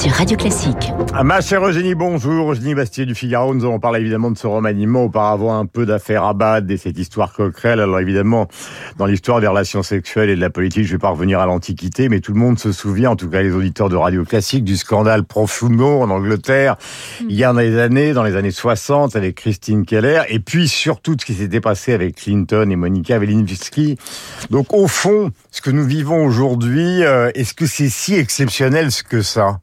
sur Radio Classique. Ah, ma chère Eugénie, bonjour. Eugénie Bastier du Figaro. Nous allons parler évidemment de ce remaniement. Auparavant, un peu d'affaires Abad et cette histoire Coquerel. Alors évidemment, dans l'histoire des relations sexuelles et de la politique, je vais pas revenir à l'Antiquité, mais tout le monde se souvient, en tout cas les auditeurs de Radio Classique, du scandale Profumo en Angleterre, il y a des années, dans les années 60, avec Christine Keller, et puis surtout ce qui s'était passé avec Clinton et Monica Lewinsky. Donc au fond, ce que nous vivons aujourd'hui, euh, est-ce que c'est si exceptionnel que ça?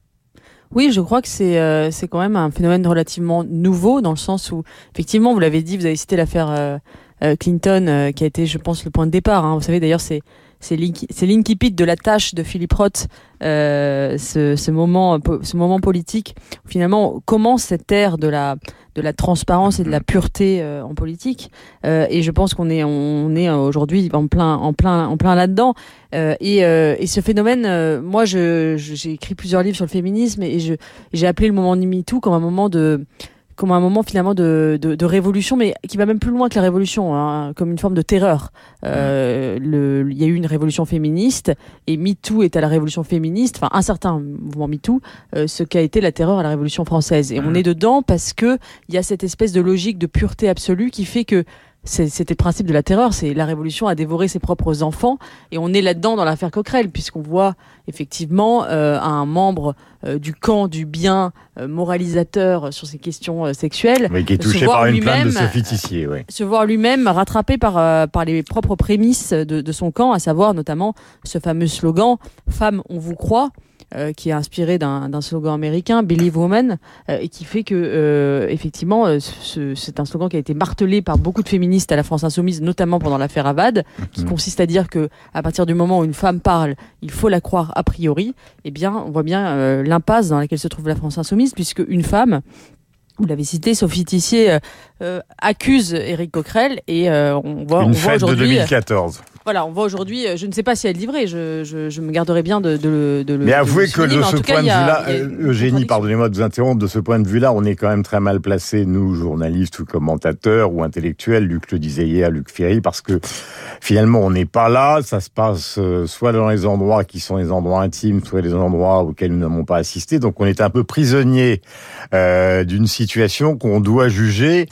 Oui, je crois que c'est euh, c'est quand même un phénomène relativement nouveau dans le sens où effectivement, vous l'avez dit, vous avez cité l'affaire euh, euh, Clinton qui a été, je pense, le point de départ. Hein. Vous savez d'ailleurs, c'est c'est l'incipit de la tâche de Philippe Roth, euh, ce, ce, moment, ce moment politique. Finalement, commence cette ère de la de la transparence et de la pureté euh, en politique. Euh, et je pense qu'on est on est aujourd'hui en plein en plein en plein là-dedans. Et, et, ce phénomène, moi, je j'ai écrit plusieurs livres sur le féminisme et j'ai appelé le moment MeToo comme un moment de comme un moment finalement de, de, de, révolution, mais qui va même plus loin que la révolution, hein, comme une forme de terreur. Euh, le, il y a eu une révolution féministe, et MeToo est à la révolution féministe, enfin un certain mouvement MeToo, euh, ce qu'a été la terreur à la révolution française. Et on est dedans parce que il y a cette espèce de logique de pureté absolue qui fait que c'était le principe de la terreur, c'est la révolution a dévoré ses propres enfants, et on est là-dedans dans l'affaire Coquerel, puisqu'on voit effectivement euh, un membre euh, du camp du bien euh, moralisateur sur ces questions euh, sexuelles, qui est touché par une plainte de Sophie Tissier, se voir lui-même rattrapé par par les propres prémices de, de son camp, à savoir notamment ce fameux slogan "Femme, on vous croit". Euh, qui est inspiré d'un slogan américain, Believe Woman, euh, et qui fait que, euh, effectivement, c'est un slogan qui a été martelé par beaucoup de féministes à la France Insoumise, notamment pendant l'affaire Avad, qui mhm. consiste à dire que à partir du moment où une femme parle, il faut la croire a priori. Eh bien, on voit bien l'impasse dans laquelle se trouve la France Insoumise, puisque une femme vous l'avez cité, Sophie Tissier accuse Éric Coquerel et on voit, Une on voit aujourd'hui. de 2014. Voilà, on voit aujourd'hui, euh, je ne sais pas si elle est livrée, je, je, je me garderai bien de, de, de, le. Mais avouez que de ce point de vue-là, Eugénie, pardonnez-moi de vous interrompre, de ce point de vue-là, on est quand même très mal placés, nous, journalistes ou commentateurs ou intellectuels, Luc le disait hier, Luc Ferry, parce que finalement, on n'est pas là, ça se passe euh, soit dans les endroits qui sont les endroits intimes, soit les endroits auxquels nous n'avons pas assisté, donc on est un peu prisonnier euh, d'une situation qu'on doit juger.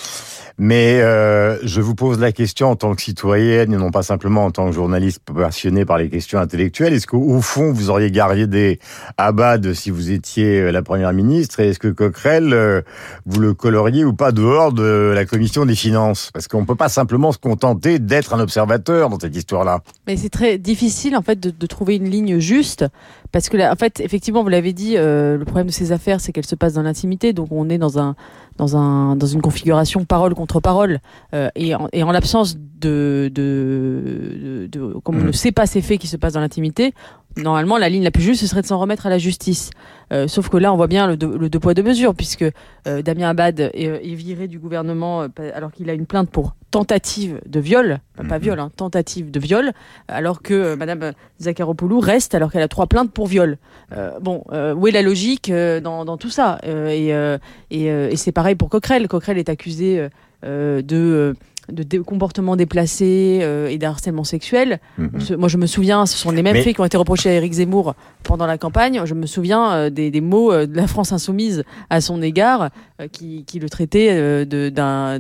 Mais euh, je vous pose la question en tant que citoyenne et non pas simplement en tant que journaliste passionné par les questions intellectuelles. Est-ce qu'au fond, vous auriez gardé Abad si vous étiez euh, la première ministre? Et est-ce que Coquerel, euh, vous le coloriez ou pas dehors de la commission des finances? Parce qu'on ne peut pas simplement se contenter d'être un observateur dans cette histoire-là. Mais c'est très difficile en fait de, de, trouver une ligne juste parce que là, en fait, effectivement, vous l'avez dit, euh, le problème de ces affaires, c'est qu'elles se passent dans l'intimité, donc on est dans un dans un dans une configuration parole contre parole, euh, et en, et en l'absence de de, de, de, comme on ne mm. sait pas ces faits qui se passent dans l'intimité, normalement la ligne la plus juste ce serait de s'en remettre à la justice. Euh, sauf que là, on voit bien le, le deux poids deux mesures, puisque euh, Damien Abad est, est, viré du gouvernement euh, alors qu'il a une plainte pour tentative de viol, pas mm-hmm. viol, hein, tentative de viol, alors que euh, Madame Zakharopoulou reste alors qu'elle a trois plaintes pour viol. bon, où est la logique dans, dans, tout ça? Et, et, et c'est pareil pour Coquerel. Coquerel est accusé de de comportements déplacés euh, et d'harcèlement sexuel. Mhm. Moi, je me souviens, ce sont les mêmes faits qui ont été reprochés à Éric Zemmour pendant la campagne. Je me souviens euh, des, des, mots euh, de la France insoumise à son égard, qui, qui, le traitait d'un,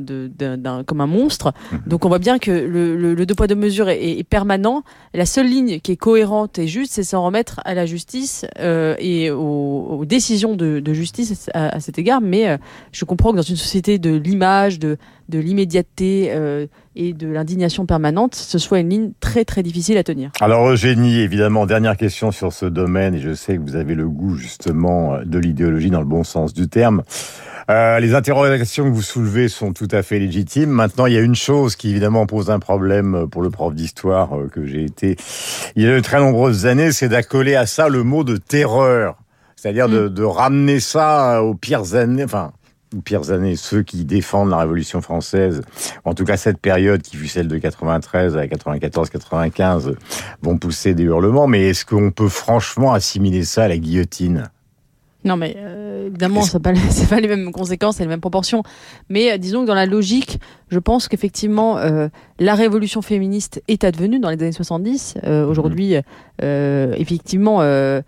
comme un monstre. Mhm. Donc, on voit bien que le, le, deux poids deux mesures est, est, permanent. La seule ligne qui est cohérente et juste, c'est s'en remettre à la justice et aux, aux, décisions de, de justice à, à, cet égard. Mais je comprends que dans une société de l'image, de de l'immédiateté euh, et de l'indignation permanente, ce soit une ligne très très difficile à tenir. Alors Eugénie, évidemment, dernière question sur ce domaine, et je sais que vous avez le goût justement de l'idéologie dans le bon sens du terme. Euh, les interrogations que vous soulevez sont tout à fait légitimes. Maintenant, il y a une chose qui évidemment pose un problème pour le prof d'histoire euh, que j'ai été il y a de très nombreuses années, c'est d'accoler à ça le mot de terreur. C'est-à-dire de, mm. de, ramener ça aux pires années, enfin, pires années, ceux qui défendent la Révolution française, en tout cas cette période qui fut celle de 93 à 94-95, vont pousser des hurlements. Mais est-ce qu'on peut franchement assimiler ça à la guillotine? Non, mais euh, évidemment, ce n'est pas, pas, les mêmes conséquences et les mêmes proportions. Mais euh, disons que dans la logique, je pense qu'effectivement, euh, la révolution féministe est advenue dans les années 70. Aujourd'hui, effectivement, le,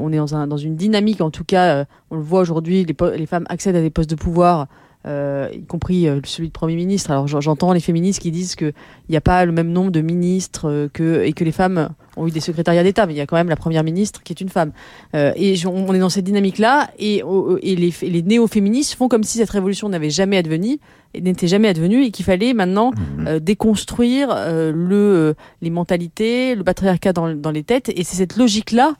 on est dans, un, dans, une dynamique, en tout cas, on le voit aujourd'hui, les, les, femmes accèdent à des postes de pouvoir euh, y compris euh, celui de Premier ministre. Alors j'entends les féministes qui disent qu'il n'y a pas le même nombre de ministres euh, que, et que les femmes ont eu des secrétariats d'État, mais il y a quand même la Première ministre qui est une femme. et on est dans cette dynamique-là, et, et, les, les néo-féministes font comme si cette révolution n'avait jamais advenu, n'était jamais advenue, et qu'il fallait maintenant mmh. déconstruire le, les mentalités, le patriarcat dans, dans les têtes, et c'est cette logique-là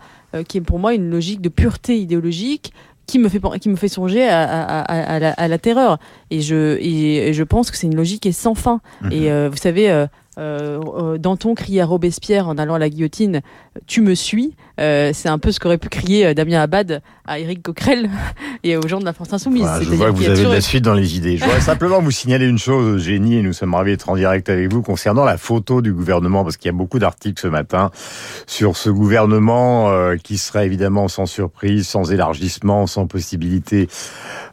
qui est pour moi une logique de pureté idéologique, qui me fait qui me fait songer à, à, à, à la, terreur et je et, je pense que c'est une logique qui est sans fin mhm. et euh, vous savez euh, euh, Danton crie à Robespierre en allant à la guillotine Tu me suis euh, C'est un peu ce qu'aurait pu crier euh, Damien Abad à Éric Coquerel et aux gens de la France Insoumise. je vois que vous avez de la suite dans les idées. Je voudrais simplement vous signaler une chose, Génie, et nous sommes ravis d'être en direct avec vous concernant la photo du gouvernement, parce qu'il y a beaucoup d'articles ce matin sur ce gouvernement qui serait évidemment sans surprise, sans élargissement, sans possibilité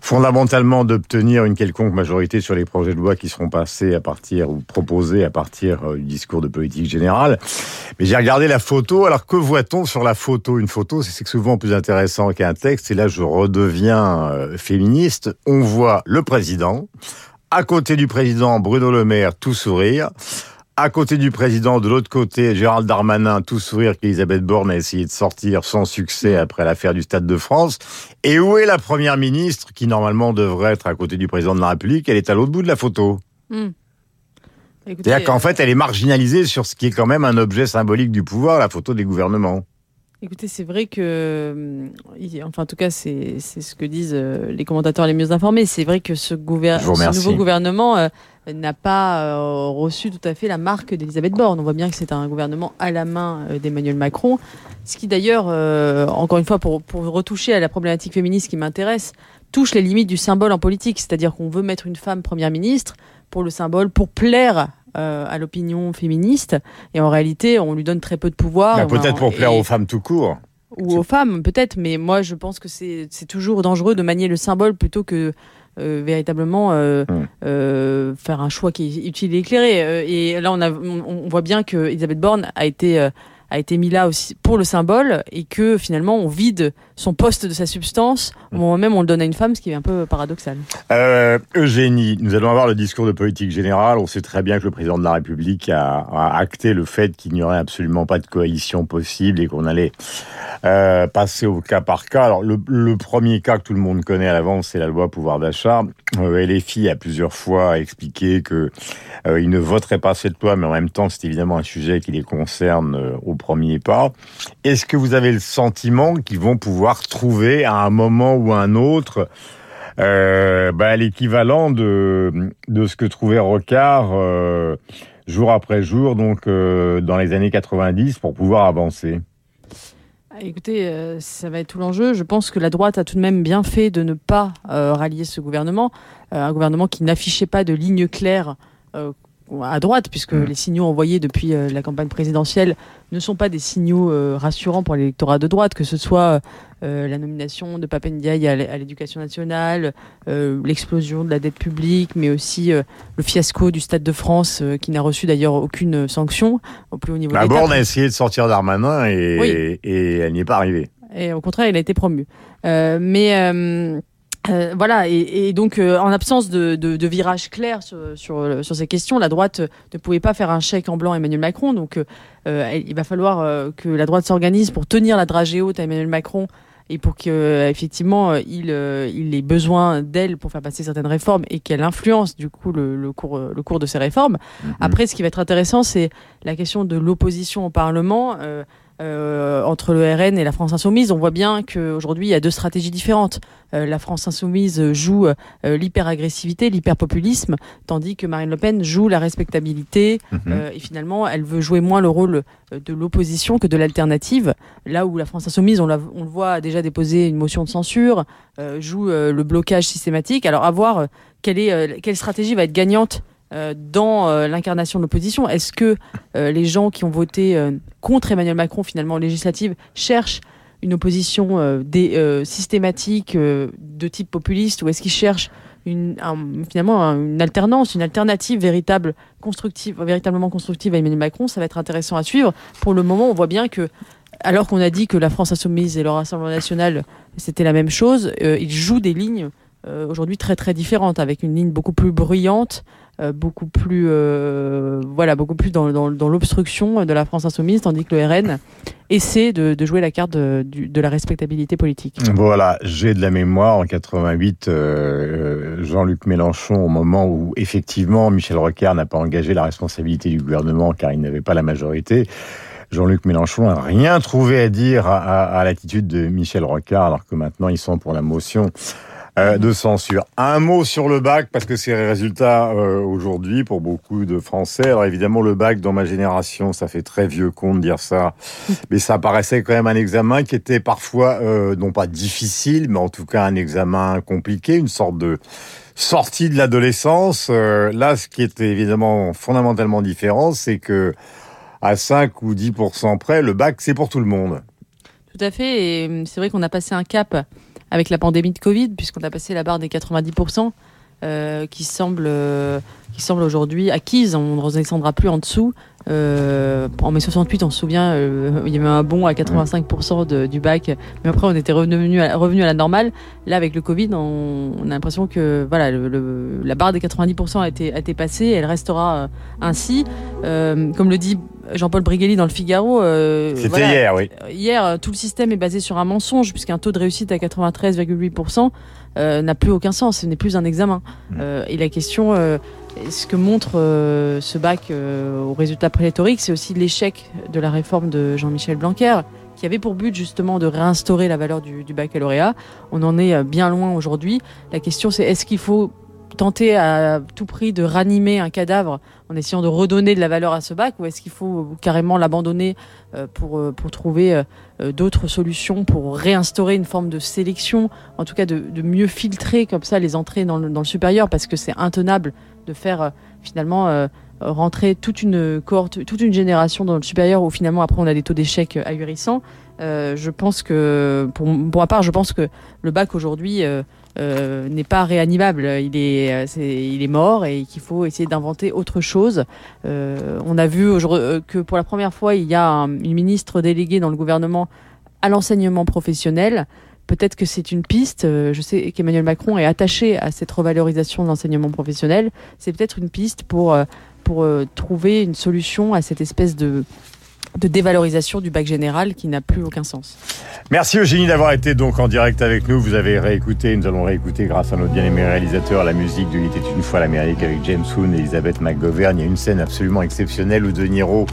fondamentalement d'obtenir une quelconque majorité sur les projets de loi qui seront passés à partir ou proposés à partir euh, du discours de politique générale. Mais j'ai regardé la photo. Alors que voit-on sur la photo? Une photo, c'est souvent plus intéressant qu'un texte. Et là, je redeviens euh, féministe. On voit le président. À côté du président, Bruno Le Maire, tout sourire à côté du président, de l'autre côté, Gérald Darmanin, tout sourire qu'Elisabeth Borne a essayé de sortir sans succès après l'affaire du Stade de France. Et où est la première ministre qui normalement devrait être à côté du président de la République? Elle est à l'autre bout de la photo. Hmm. C'est-à-dire qu'en fait, elle est marginalisée sur ce qui est quand même un objet symbolique du pouvoir, la photo des gouvernements. Écoutez, c'est vrai que, euh, enfin en tout cas, c'est ce que disent euh, les commentateurs les mieux informés. C'est vrai que ce, ce nouveau gouvernement euh, n'a pas reçu tout à fait la marque d'Elisabeth Borne. On voit bien que c'est un gouvernement à la main d'Emmanuel Macron. Ce qui d'ailleurs, encore une fois, pour, pour retoucher à la problématique féministe qui m'intéresse, touche les limites du symbole en politique. C'est-à-dire qu'on veut mettre une femme première ministre pour le symbole, pour plaire euh, à l'opinion féministe. Et en réalité, on lui donne très peu de pouvoir. Bah, peut-être pour plaire aux femmes tout court. Ou aux femmes, peut-être. Mais moi, je pense que c'est toujours dangereux de manier le symbole plutôt que euh, véritablement euh, hmm. faire un choix qui est utile et éclairé. et là, on, a, on, voit bien que Elisabeth Borne a été a été mis là aussi pour le symbole et que finalement on vide son poste de sa substance au moment même on le donne à une femme, ce qui est un peu paradoxal. Euh, Eugénie, nous allons avoir le discours de politique générale. On sait très bien que le président de la République a, acté le fait qu'il n'y aurait absolument pas de coalition possible et qu'on allait euh, passer au cas par cas. Alors le, premier cas que tout le monde connaît à l'avance, c'est la loi pouvoir d'achat. Euh, LFI a plusieurs fois expliqué que euh, il ne voterait pas cette loi, mais en même temps, c'est évidemment un sujet qui les concerne au premier pas. Est-ce que vous avez le sentiment qu'ils vont pouvoir trouver à un moment ou à un autre euh, bah, l'équivalent de, ce que trouvait Rocard euh, jour après jour, donc euh, dans les années 90, pour pouvoir avancer? Ah, Écoutez, ça va être tout l'enjeu. Je pense que la droite a tout de même bien fait de ne pas rallier ce gouvernement, un gouvernement qui n'affichait pas de ligne claire à droite, puisque mm. les signaux envoyés depuis euh, la campagne présidentielle ne sont pas des signaux euh, rassurants pour l'électorat de droite, que ce soit euh, la nomination de Papendiaï à l'éducation nationale, l'explosion de la dette publique, mais aussi le fiasco du Stade de France, qui n'a reçu d'ailleurs aucune sanction au plus haut niveau. La Borne a essayé de sortir d'Armanin et, et, elle n'y est pas arrivée. Et au contraire, il a été promu. mais euh, voilà, et, donc euh, en absence de, de, virage clair sur, sur, sur, ces questions, la droite ne pouvait pas faire un chèque en blanc à Emmanuel Macron. Donc euh, il va falloir que la droite s'organise pour tenir la dragée haute à Emmanuel Macron et pour que effectivement il, il ait besoin d'elle pour faire passer certaines réformes et qu'elle influence du coup le, le, cours, le cours de ces réformes. Mm-hmm. Après, ce qui va être intéressant, c'est la question de l'opposition au Parlement. Euh, entre le RN et la France Insoumise, on voit bien qu'aujourd'hui, il y a deux stratégies différentes. Euh, la France Insoumise joue euh, l'hyper-agressivité, l'hyper-populisme, tandis que Marine Le Pen joue la respectabilité. Mhm. et finalement, elle veut jouer moins le rôle de l'opposition que de l'alternative. Là où la France Insoumise, on, on, le voit, a déjà déposé une motion de censure, joue le blocage systématique. Alors, à voir quelle, est, quelle stratégie va être gagnante dans euh, l'incarnation de l'opposition Est-ce que euh, les gens qui ont voté contre Emmanuel Macron, finalement, en législative, cherchent une opposition systématique de type populiste ou est-ce qu'il cherche une, finalement une alternance, une alternative véritable, constructive, véritablement constructive à Emmanuel Macron, ça va être intéressant à suivre. Pour le moment, on voit bien que, alors qu'on a dit que la France insoumise et le Rassemblement national, c'était la même chose, euh, ils jouent des lignes euh, aujourd'hui très très différentes, avec une ligne beaucoup plus bruyante, euh, beaucoup plus euh, voilà beaucoup plus dans, dans, l'obstruction de la France insoumise tandis que le RN essaie de, jouer la carte de, de, la respectabilité politique. Voilà, j'ai de la mémoire en 88 euh, Jean-Luc Mélenchon au moment où effectivement Michel Rocard n'a pas engagé la responsabilité du gouvernement car il n'avait pas la majorité. Jean-Luc Mélenchon n'a rien trouvé à dire à l'attitude de Michel Rocard alors que maintenant ils sont pour la motion euh, de censure. Un mot sur le bac, parce que c'est le résultat euh, aujourd'hui pour beaucoup de Français. Alors évidemment, le bac, dans ma génération, ça fait très vieux con de dire ça, mais ça paraissait quand même un examen qui était parfois, euh, non pas difficile, mais en tout cas un examen compliqué, une sorte de sortie de l'adolescence. là, ce qui était évidemment fondamentalement différent, c'est que à 5 ou 10% près, le bac, c'est pour tout le monde. Tout à fait, et c'est vrai qu'on a passé un cap avec la pandémie de Covid, puisqu'on a passé la barre des 90%, euh, qui semble, euh, semble aujourd'hui acquise. On ne redescendra plus en dessous. Euh, en mai 68, on se souvient, il y avait un bond à 85% de, du bac, mais après on était revenu à, la normale. Là, avec le Covid, on, a l'impression que voilà, la barre des 90% a été, a été passée, elle restera ainsi. Comme le dit Jean-Paul Brigelli dans le Figaro. C'était hier, oui. Hier, tout le système est basé sur un mensonge, puisqu'un taux de réussite à 93,8% n'a plus aucun sens. Ce n'est plus un examen. Mmh. et la question ce que montre euh, ce bac euh, au résultat prélétorique, c'est aussi l'échec de la réforme de Jean-Michel Blanquer, qui avait pour but justement de réinstaurer la valeur du, du baccalauréat. On en est euh, bien loin aujourd'hui. La question, c'est est-ce qu'il faut tenter à tout prix de ranimer un cadavre en essayant de redonner de la valeur à ce bac ou est-ce qu'il faut carrément l'abandonner euh, pour, euh, pour trouver euh, d'autres solutions, pour réinstaurer une forme de sélection, en tout cas de, mieux filtrer comme ça les entrées dans le, supérieur parce que c'est intenable de faire finalement rentrer toute une cohorte, toute une génération dans le supérieur où finalement après on a des taux d'échec ahurissants. Je pense que, pour, pour ma part, je pense que le bac aujourd'hui euh, n'est pas réanimable. Il est, euh, il est mort et qu'il faut essayer d'inventer autre chose. Euh, on a vu que pour la première fois, il y a un, une ministre déléguée dans le gouvernement à l'enseignement professionnel. Peut-être que c'est une piste. Je sais qu'Emmanuel Macron est attaché à cette revalorisation de l'enseignement professionnel. C'est peut-être une piste pour pour trouver une solution à cette espèce de de dévalorisation du bac général qui n'a plus aucun sens. Merci Eugénie d'avoir été donc en direct avec nous. Vous avez réécouté, nous allons réécouter grâce à notre bien-aimé réalisateur la musique de Il était une fois l'Amérique avec James Hoon et Elisabeth McGovern. Il y a une scène absolument exceptionnelle où De Niro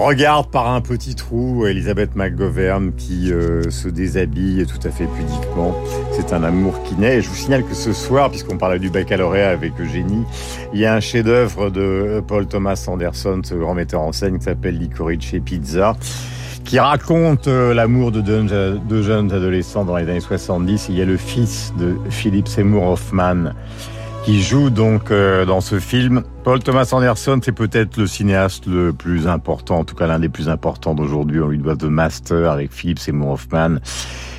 regarde par un petit trou Elisabeth McGovern qui euh, se déshabille tout à fait pudiquement. C'est un amour qui naît. Je vous signale que ce soir, puisqu'on parlait du baccalauréat avec Eugénie, il y a un chef-d'œuvre de Paul Thomas Anderson, ce grand metteur en scène qui s'appelle Licorice Pizza qui raconte euh, l'amour de deux, de jeunes adolescents dans les années 70. Il y a le fils de Philip Seymour Hoffman qui joue donc euh, dans ce film. Paul Thomas Anderson, c'est peut-être le cinéaste le plus important, en tout cas l'un des plus importants d'aujourd'hui. On lui doit The Master avec Philip Seymour Hoffman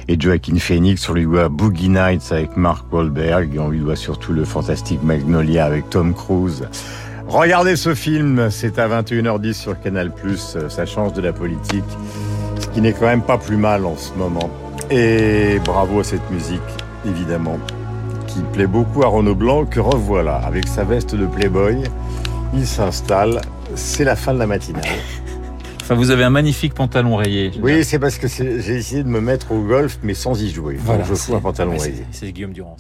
et Joaquin Phoenix. On lui doit Boogie Nights avec Mark Wahlberg et on lui doit surtout le fantastique Magnolia avec Tom Cruise. Regardez ce film, c'est à 21h10 sur Canal+, ça change de la politique, ce qui n'est quand même pas plus mal en ce moment. Et bravo à cette musique, évidemment qui plaît beaucoup à Renaud Blanc, que revoilà avec sa veste de Playboy. Il s'installe. C'est la fin de la matinale. Enfin, vous avez un magnifique pantalon rayé. Oui, c'est parce que j'ai essayé de me mettre au golf, mais sans y jouer. Voilà, Donc je fous un pantalon rayé. C'est Guillaume Durand.